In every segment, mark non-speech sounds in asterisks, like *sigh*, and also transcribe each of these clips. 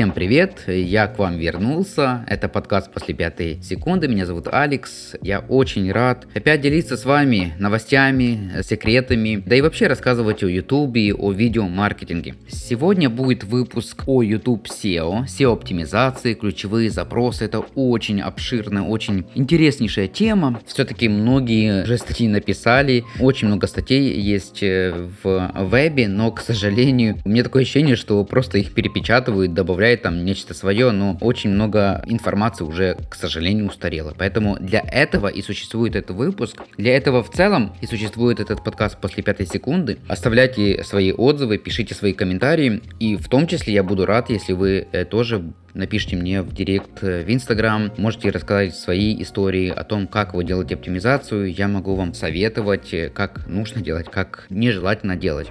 Всем привет, я к вам вернулся. Это подкаст после пятой секунды. Меня зовут Алекс. Я очень рад опять делиться с вами новостями, секретами, да и вообще рассказывать о YouTube, о видеомаркетинге. Сегодня будет выпуск о YouTube SEO, SEO оптимизации, ключевые запросы. Это очень обширная, очень интереснейшая тема. Все-таки многие уже статьи написали, очень много статей есть э, в вебе, но, к сожалению, у меня такое ощущение, что просто их перепечатывают, добавляют добавляет там нечто свое, но очень много информации уже, к сожалению, устарело. Поэтому для этого и существует этот выпуск. Для этого в целом и существует этот подкаст после пятой секунды. Оставляйте свои отзывы, пишите свои комментарии. И в том числе я буду рад, если вы э, тоже напишите мне в директ э, в Инстаграм, можете рассказать свои истории о том, как вы делаете оптимизацию, я могу вам советовать, э, как нужно делать, как нежелательно делать.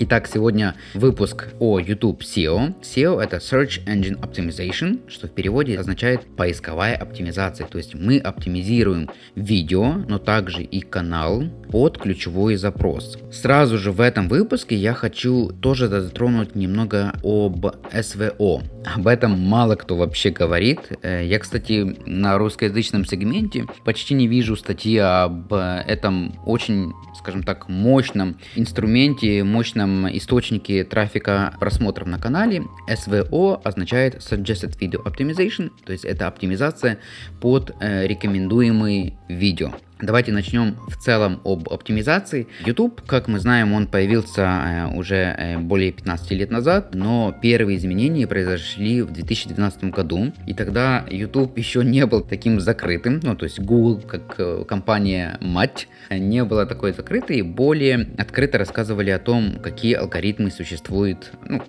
Итак, сегодня выпуск о YouTube SEO. SEO это Search Engine Optimization, что в переводе означает поисковая оптимизация. То есть мы оптимизируем видео, но также и канал под ключевой запрос. Сразу же в этом выпуске я хочу тоже затронуть немного об SVO. Об этом мало кто вообще говорит. Э, я, кстати, на русскоязычном сегменте почти не вижу статьи об этом очень, скажем так, мощном инструменте, мощном этом источнике трафика просмотров на канале SVO означает Suggested Video Optimization, то есть это оптимизация под э, рекомендуемые видео. Давайте начнем в целом об оптимизации. YouTube, как мы знаем, он появился э, уже э, более 15 лет назад, но первые изменения произошли в 2012 году. И тогда YouTube еще не был таким закрытым, ну то есть Google как э, компания мать не была такой закрытой, более открыто рассказывали о том, какие алгоритмы существуют, ну,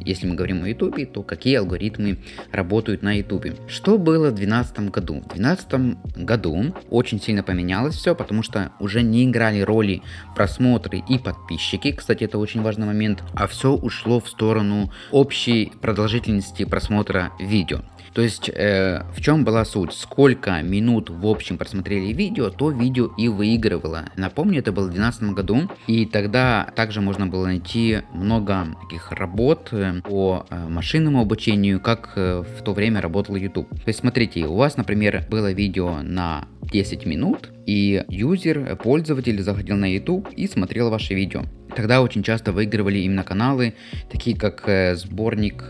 если мы говорим о YouTube, то какие алгоритмы работают на YouTube. Что было в 2012 году? В 2012 году очень сильно поменялось все, потому что уже не играли роли просмотры и подписчики, кстати, это очень важный момент, а все ушло в сторону общей продолжительности просмотра видео. То есть э, в чем была суть? Сколько минут в общем просмотрели видео, то видео и выигрывало. Напомню, это было в 2012 году, и тогда также можно было найти много таких работ э, по э, машинному обучению, как э, в то время работал YouTube. То есть смотрите, у вас, например, было видео на 10 минут, и юзер, пользователь заходил на YouTube и смотрел ваше видео. Тогда очень часто выигрывали именно каналы, такие как сборник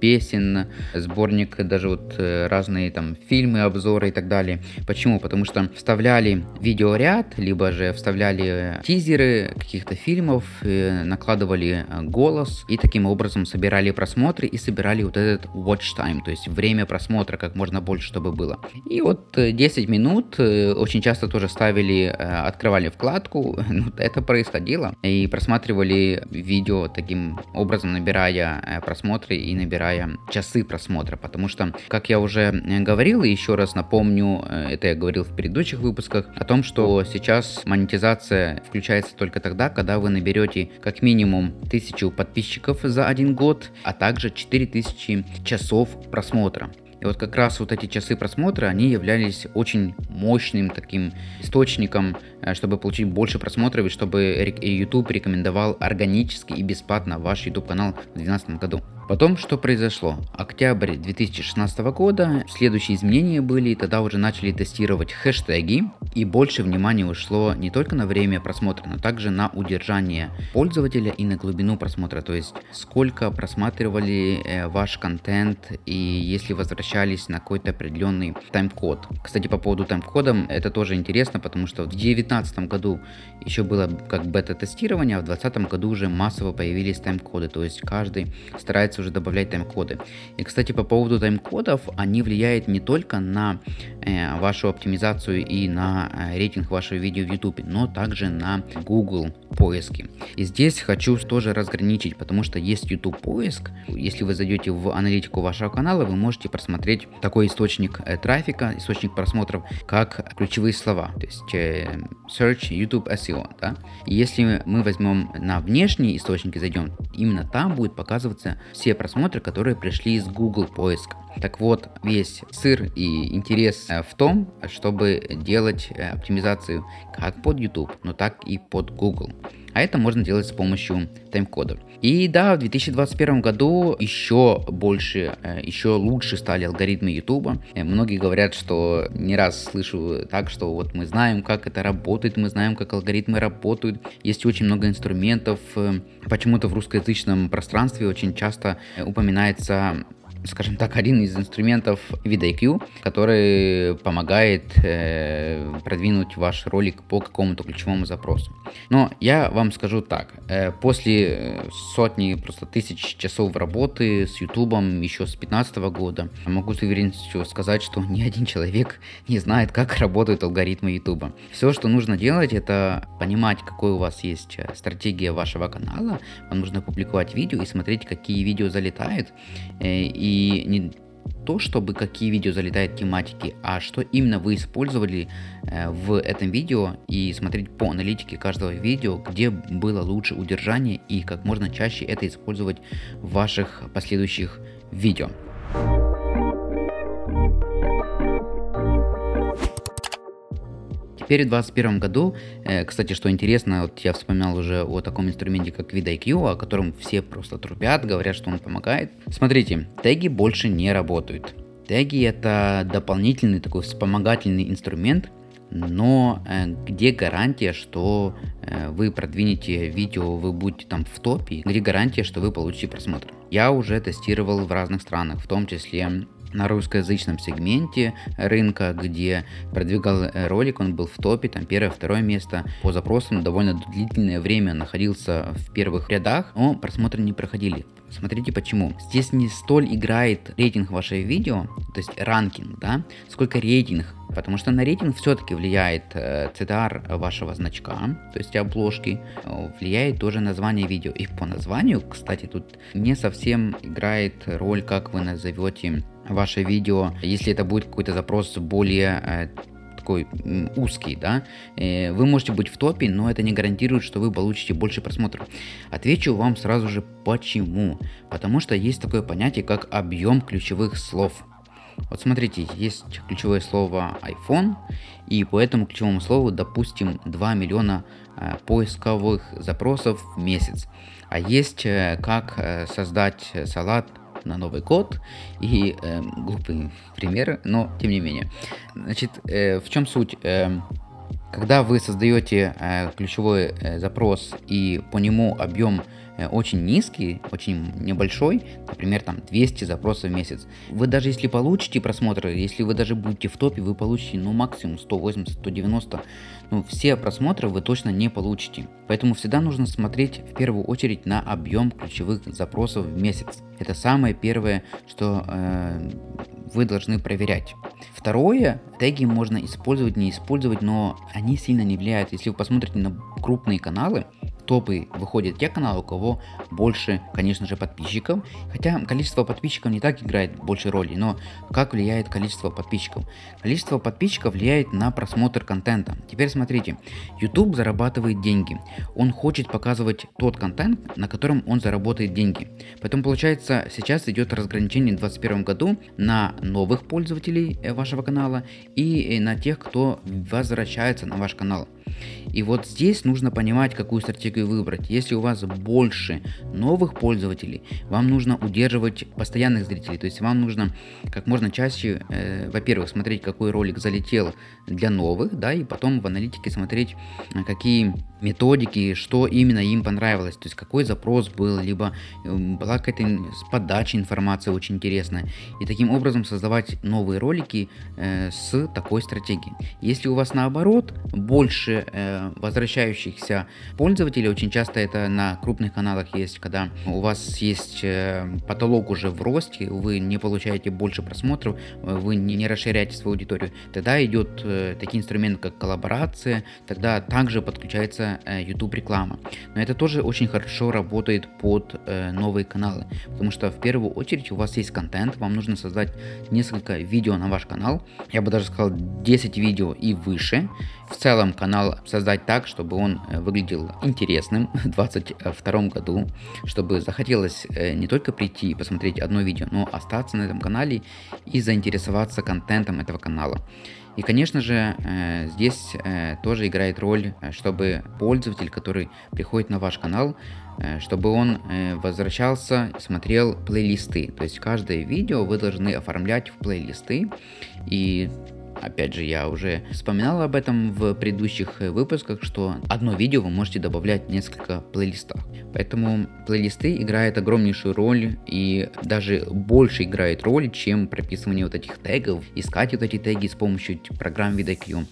песен, сборник, даже вот э, разные там фильмы, обзоры и так далее. Почему? Потому что вставляли видеоряд, либо же вставляли тизеры каких-то фильмов, э, накладывали э, голос и таким образом собирали просмотры и собирали вот этот watch time, то есть время просмотра как можно больше, чтобы было. И вот 10 минут очень часто тоже ставили, открывали вкладку, *laughs* ну, это происходило, и просматривали видео таким образом, набирая просмотры и набирая набирая часы просмотра, потому что, как я уже э, говорил, и еще раз напомню, э, это я говорил в предыдущих выпусках, о том, что сейчас монетизация включается только тогда, когда вы наберете как минимум 1000 подписчиков за один год, а также 4000 часов просмотра. И вот как раз вот эти часы просмотра, они являлись очень мощным таким источником, э, чтобы получить больше просмотров и чтобы YouTube рекомендовал органически и бесплатно ваш YouTube канал в 2012 году. Потом что произошло? Октябрь 2016 года, следующие изменения были, и тогда уже начали тестировать хэштеги, и больше внимания ушло не только на время просмотра, но также на удержание пользователя и на глубину просмотра, то есть сколько просматривали э, ваш контент и если возвращались на какой-то определенный тайм-код. Кстати, по поводу тайм-кода, это тоже интересно, потому что в 2019 году еще было как бета-тестирование, а в 2020 году уже массово появились тайм-коды, то есть каждый старается уже добавлять тайм-коды. И, кстати, по поводу тайм-кодов, они влияют не только на э, вашу оптимизацию и на э, рейтинг вашего видео в YouTube, но также на Google поиски. И здесь хочу тоже разграничить, потому что есть YouTube поиск. Если вы зайдете в аналитику вашего канала, вы можете просмотреть такой источник э, трафика, источник просмотров, как ключевые слова, то есть э, Search YouTube SEO. Да? И если мы возьмем на внешние источники, зайдем, именно там будет показываться все все просмотры, которые пришли из Google поиска. Так вот, весь сыр и интерес э, в том, чтобы делать э, оптимизацию как под YouTube, но так и под Google. А это можно делать с помощью тайм-кода. И да, в 2021 году еще больше, э, еще лучше стали алгоритмы YouTube. Э, многие говорят, что не раз слышу так, что вот мы знаем, как это работает, мы знаем, как алгоритмы работают. Есть очень много инструментов. Э, почему-то в русскоязычном пространстве очень часто упоминается скажем так, один из инструментов VidIQ, который помогает э, продвинуть ваш ролик по какому-то ключевому запросу. Но я вам скажу так, э, после сотни, просто тысяч часов работы с YouTube еще с 2015 года, могу с уверенностью сказать, что ни один человек не знает, как работают алгоритмы YouTube. Все, что нужно делать, это понимать, какой у вас есть э, стратегия вашего канала, вам нужно публиковать видео и смотреть, какие видео залетают, э, и не то, чтобы какие видео залетают тематики, а что именно вы использовали э, в этом видео и смотреть по аналитике каждого видео, где было лучше удержание и как можно чаще это использовать в ваших последующих видео. Теперь в 2021 году, э, кстати, что интересно, вот я вспоминал уже о таком инструменте, как VidIQ, о котором все просто трубят, говорят, что он помогает. Смотрите, теги больше не работают. Теги это дополнительный такой вспомогательный инструмент, но э, где гарантия, что э, вы продвинете видео, вы будете там в топе, где гарантия, что вы получите просмотр. Я уже тестировал в разных странах, в том числе на русскоязычном сегменте рынка, где продвигал э, ролик, он был в топе, там первое, второе место. По запросам довольно длительное время находился в первых рядах, но просмотры не проходили. Смотрите почему. Здесь не столь играет рейтинг вашего видео, то есть ранкинг, да, сколько рейтинг. Потому что на рейтинг все-таки влияет э, CTR вашего значка, то есть обложки, э, влияет тоже название видео. И по названию, кстати, тут не совсем играет роль, как вы назовете ваше видео, если это будет какой-то запрос более э, такой узкий, да, э, вы можете быть в топе, но это не гарантирует, что вы получите больше просмотров. Отвечу вам сразу же почему. Потому что есть такое понятие, как объем ключевых слов. Вот смотрите, есть ключевое слово iPhone, и по этому ключевому слову, допустим, 2 миллиона э, поисковых запросов в месяц. А есть э, как э, создать салат на Новый год. И э, глупый пример, но тем не менее. Значит, э, в чем суть? Э, когда вы создаете э, ключевой э, запрос и по нему объем очень низкий, очень небольшой, например, там 200 запросов в месяц, вы даже если получите просмотры, если вы даже будете в топе, вы получите ну максимум 180, 190, ну все просмотры вы точно не получите. Поэтому всегда нужно смотреть в первую очередь на объем ключевых запросов в месяц. Это самое первое, что э, вы должны проверять. Второе, теги можно использовать, не использовать, но они сильно не влияют. Если вы посмотрите на крупные каналы, топы выходят те каналы, у кого больше, конечно же, подписчиков. Хотя количество подписчиков не так играет больше роли, но как влияет количество подписчиков? Количество подписчиков влияет на просмотр контента. Теперь смотрите, YouTube зарабатывает деньги. Он хочет показывать тот контент, на котором он заработает деньги. Поэтому получается, сейчас идет разграничение в 2021 году на новых пользователей э, вашего канала и э, на тех, кто возвращается на ваш канал. И вот здесь нужно понимать, какую стратегию выбрать. Если у вас больше новых пользователей, вам нужно удерживать постоянных зрителей. То есть вам нужно как можно чаще, э, во-первых, смотреть, какой ролик залетел для новых, да, и потом в аналитике смотреть, э, какие методики, что именно им понравилось, то есть какой запрос был, либо э, была какая-то подача информации очень интересная. И таким образом создавать новые ролики э, с такой стратегией. Если у вас наоборот больше э, возвращающихся пользователей, очень часто это на крупных каналах есть, когда у вас есть э, потолок уже в росте, вы не получаете больше просмотров, э, вы не, не расширяете свою аудиторию, тогда идет э, такие инструменты, как коллаборация, тогда также подключается э, YouTube реклама. Но это тоже очень хорошо работает под э, новые каналы, потому что в первую очередь у вас есть контент, вам нужно создать несколько видео на ваш канал, я бы даже сказал 10 видео и выше. В целом канал создать так, чтобы он э, выглядел интересным в 2022 году, чтобы захотелось э, не только прийти и посмотреть одно видео, но остаться на этом канале и заинтересоваться контентом этого канала. И, конечно же, э, здесь тоже играет роль, чтобы пользователь, который приходит на ваш канал, чтобы он возвращался, смотрел плейлисты. То есть каждое видео вы должны оформлять в плейлисты. И Опять же, я уже вспоминал об этом в предыдущих выпусках, что одно видео вы можете добавлять в несколько плейлистах. Поэтому плейлисты играют огромнейшую роль и даже больше играет роль, чем прописывание вот этих тегов, искать вот эти теги с помощью программ VidIQ.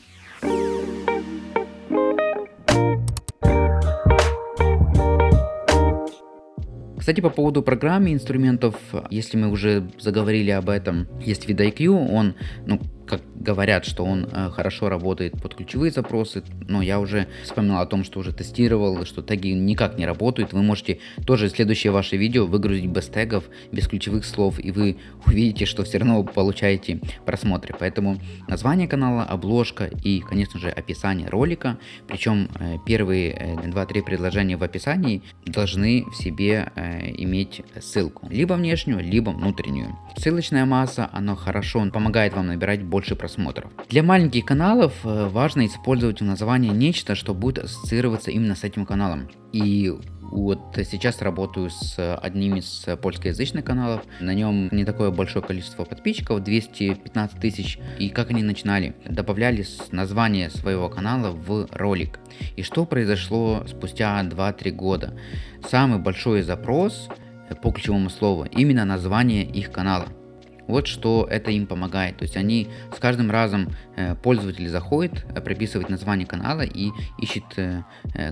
Кстати, по поводу программы инструментов, если мы уже заговорили об этом, есть VidIQ, он, ну, как говорят, что он э, хорошо работает под ключевые запросы, но я уже вспоминал о том, что уже тестировал, что теги никак не работают. Вы можете тоже следующее ваше видео выгрузить без тегов, без ключевых слов, и вы увидите, что все равно получаете просмотры. Поэтому название канала, обложка и, конечно же, описание ролика. Причем э, первые э, 2-3 предложения в описании должны в себе э, иметь ссылку. Либо внешнюю, либо внутреннюю. Ссылочная масса, она хорошо помогает вам набирать больше больше просмотров. Для маленьких каналов э, важно использовать в названии нечто, что будет ассоциироваться именно с этим каналом. И вот сейчас работаю с одним из польскоязычных каналов. На нем не такое большое количество подписчиков, 215 тысяч. И как они начинали? Добавляли название своего канала в ролик. И что произошло спустя 2-3 года? Самый большой запрос по ключевому слову именно название их канала. Вот что это им помогает. То есть они с каждым разом э, пользователь заходит, э, прописывает название канала и ищет э,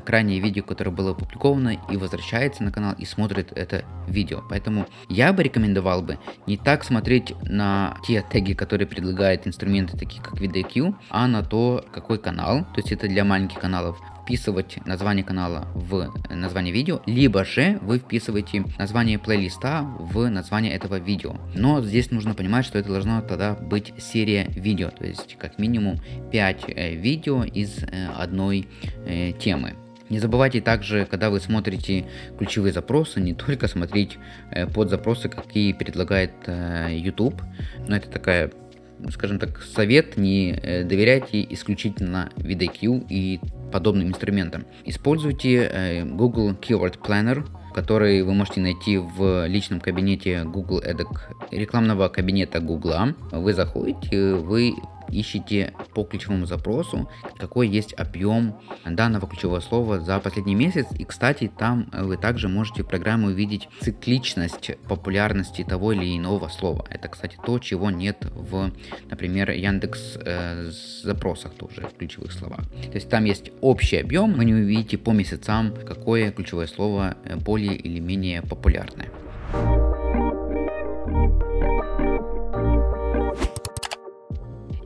крайнее видео, которое было опубликовано, и возвращается на канал и смотрит это видео. Поэтому я бы рекомендовал бы не так смотреть на те теги, которые предлагают инструменты, такие как VidIQ, а на то, какой канал, то есть это для маленьких каналов, вписывать название канала в название видео, либо же вы вписываете название плейлиста в название этого видео. Но здесь нужно понимать, что это должна тогда быть серия видео, то есть как минимум 5 э, видео из э, одной э, темы. Не забывайте также, когда вы смотрите ключевые запросы, не только смотреть под запросы, какие предлагает YouTube, но это такая скажем так, совет, не доверяйте исключительно VidIQ и подобным инструментам. Используйте э, Google Keyword Planner, который вы можете найти в личном кабинете Google Edec, рекламного кабинета Google. Вы заходите, вы ищите по ключевому запросу, какой есть объем данного ключевого слова за последний месяц. И, кстати, там вы также можете в программе увидеть цикличность популярности того или иного слова. Это, кстати, то, чего нет в, например, Яндекс э, запросах тоже в ключевых словах. То есть там есть общий объем, вы не увидите по месяцам, какое ключевое слово э, более или менее популярное.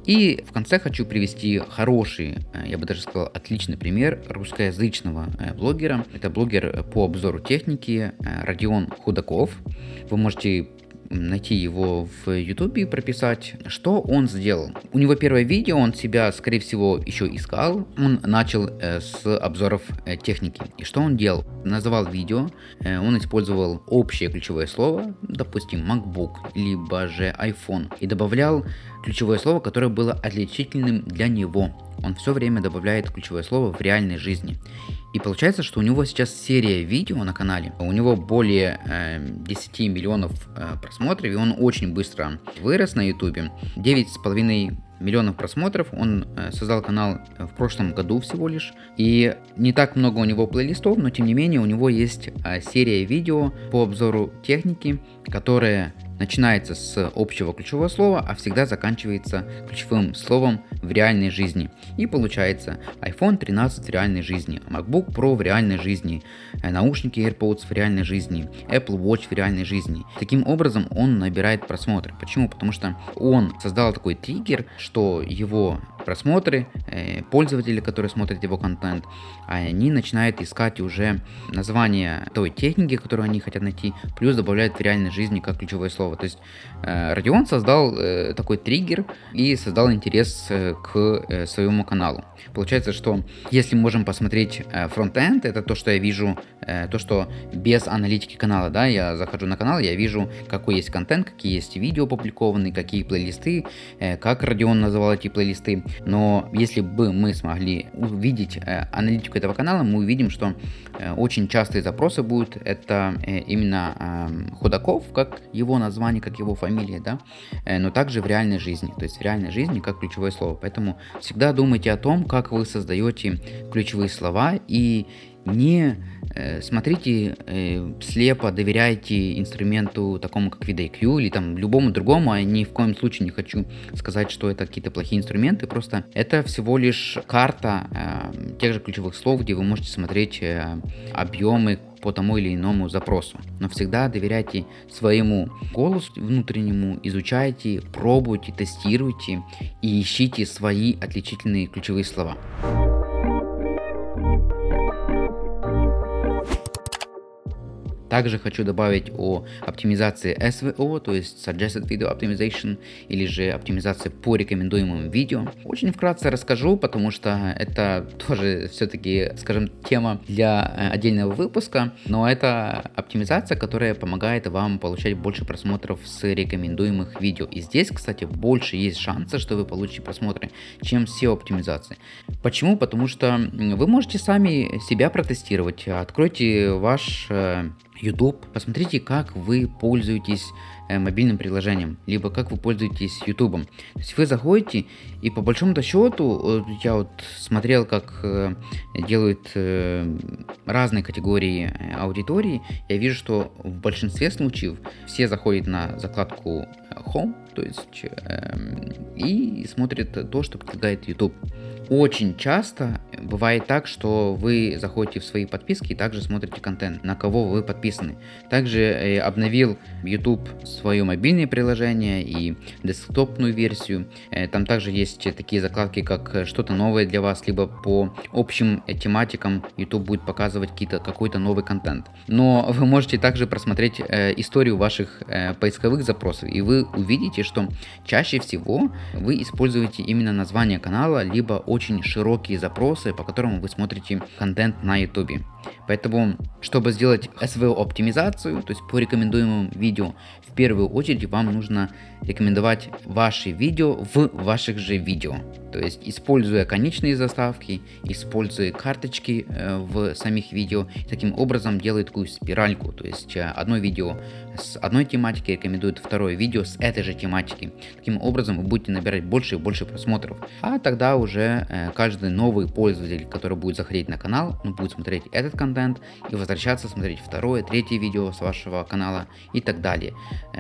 И в конце хочу привести хороший, э, я бы даже сказал, отличный пример русскоязычного э, блогера. Это блогер по обзору техники э, Родион Худаков. Вы можете найти его в ютубе и прописать, что он сделал. У него первое видео, он себя, скорее всего, еще искал. Он начал э, с обзоров э, техники. И что он делал? Называл видео, э, он использовал общее ключевое слово, допустим, MacBook, либо же iPhone, и добавлял ключевое слово, которое было отличительным для него. Он все время добавляет ключевое слово в реальной жизни. И получается, что у него сейчас серия видео на канале. У него более э, 10 миллионов э, просмотров, и он очень быстро вырос на ютубе. 9,5 миллионов просмотров. Он э, создал канал в прошлом году всего лишь. И не так много у него плейлистов, но тем не менее у него есть э, серия видео по обзору техники, которая начинается с общего ключевого слова, а всегда заканчивается ключевым словом в реальной жизни. И получается iPhone 13 в реальной жизни, MacBook Pro в реальной жизни, э, наушники AirPods в реальной жизни, Apple Watch в реальной жизни. Таким образом он набирает просмотры. Почему? Потому что он создал такой триггер, что его просмотры, э, пользователи, которые смотрят его контент, они начинают искать уже название той техники, которую они хотят найти, плюс добавляют в реальной жизни как ключевое слово. То есть э, Родион создал э, такой триггер и создал интерес к своему каналу. Получается, что если мы можем посмотреть фронтенд, это то, что я вижу, то, что без аналитики канала, да, я захожу на канал, я вижу, какой есть контент, какие есть видео опубликованы, какие плейлисты, как Родион называл эти плейлисты. Но если бы мы смогли увидеть э, аналитику этого канала, мы увидим, что э, очень частые запросы будут это э, именно э, Худаков, как его название, как его фамилия, да, но также в реальной жизни, то есть в реальной жизни как ключевое слово. Поэтому всегда думайте о том, как вы создаете ключевые слова и не смотрите э, слепо, доверяйте инструменту такому как VidIQ или там любому другому, а ни в коем случае не хочу сказать, что это какие-то плохие инструменты, просто это всего лишь карта э, тех же ключевых слов, где вы можете смотреть э, объемы по тому или иному запросу. Но всегда доверяйте своему голосу внутреннему, изучайте, пробуйте, тестируйте и ищите свои отличительные ключевые слова. Также хочу добавить о оптимизации SVO, то есть Suggested Video Optimization, или же оптимизация по рекомендуемым видео. Очень вкратце расскажу, потому что это тоже все-таки, скажем, тема для э, отдельного выпуска, но это оптимизация, которая помогает вам получать больше просмотров с рекомендуемых видео. И здесь, кстати, больше есть шанса, что вы получите просмотры, чем SEO оптимизации. Почему? Потому что вы можете сами себя протестировать. Откройте ваш э, YouTube, посмотрите, как вы пользуетесь э, мобильным приложением, либо как вы пользуетесь YouTube. То есть вы заходите, и по большому счету, я вот смотрел, как э, делают э, разные категории аудитории, я вижу, что в большинстве случаев все заходят на закладку Home, то есть эм, и смотрят то, что предлагает YouTube. Очень часто бывает так, что вы заходите в свои подписки и также смотрите контент, на кого вы подписаны. Также э, обновил YouTube свое мобильное приложение и десктопную версию. Э, там также есть такие закладки, как что-то новое для вас, либо по общим тематикам YouTube будет показывать какой-то новый контент. Но вы можете также просмотреть э, историю ваших поисковых запросов, и вы увидите, что чаще всего вы используете именно название канала, либо очень широкие запросы, по которым вы смотрите контент на YouTube. Поэтому, чтобы сделать SVO оптимизацию, то есть по рекомендуемым видео, в первую очередь вам нужно рекомендовать ваши видео в ваших же видео. То есть, используя конечные заставки, используя карточки э, в самих видео, таким образом делает такую спиральку. То есть, э, одно видео с одной тематики рекомендует второе видео с этой же тематики. Таким образом, вы будете набирать больше и больше просмотров. А тогда уже э, каждый новый пользователь, который будет заходить на канал, он будет смотреть этот контент и возвращаться смотреть второе, третье видео с вашего канала и так далее.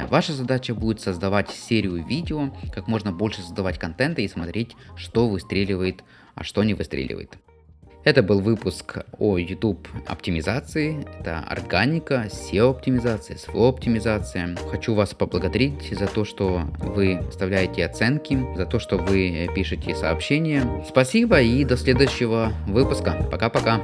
Ваша задача будет создавать серию видео, как можно больше создавать контента и смотреть, что выстреливает, а что не выстреливает. Это был выпуск о YouTube оптимизации, это органика, SEO оптимизация, SEO оптимизация. Хочу вас поблагодарить за то, что вы оставляете оценки, за то, что вы пишете сообщения. Спасибо и до следующего выпуска. Пока-пока.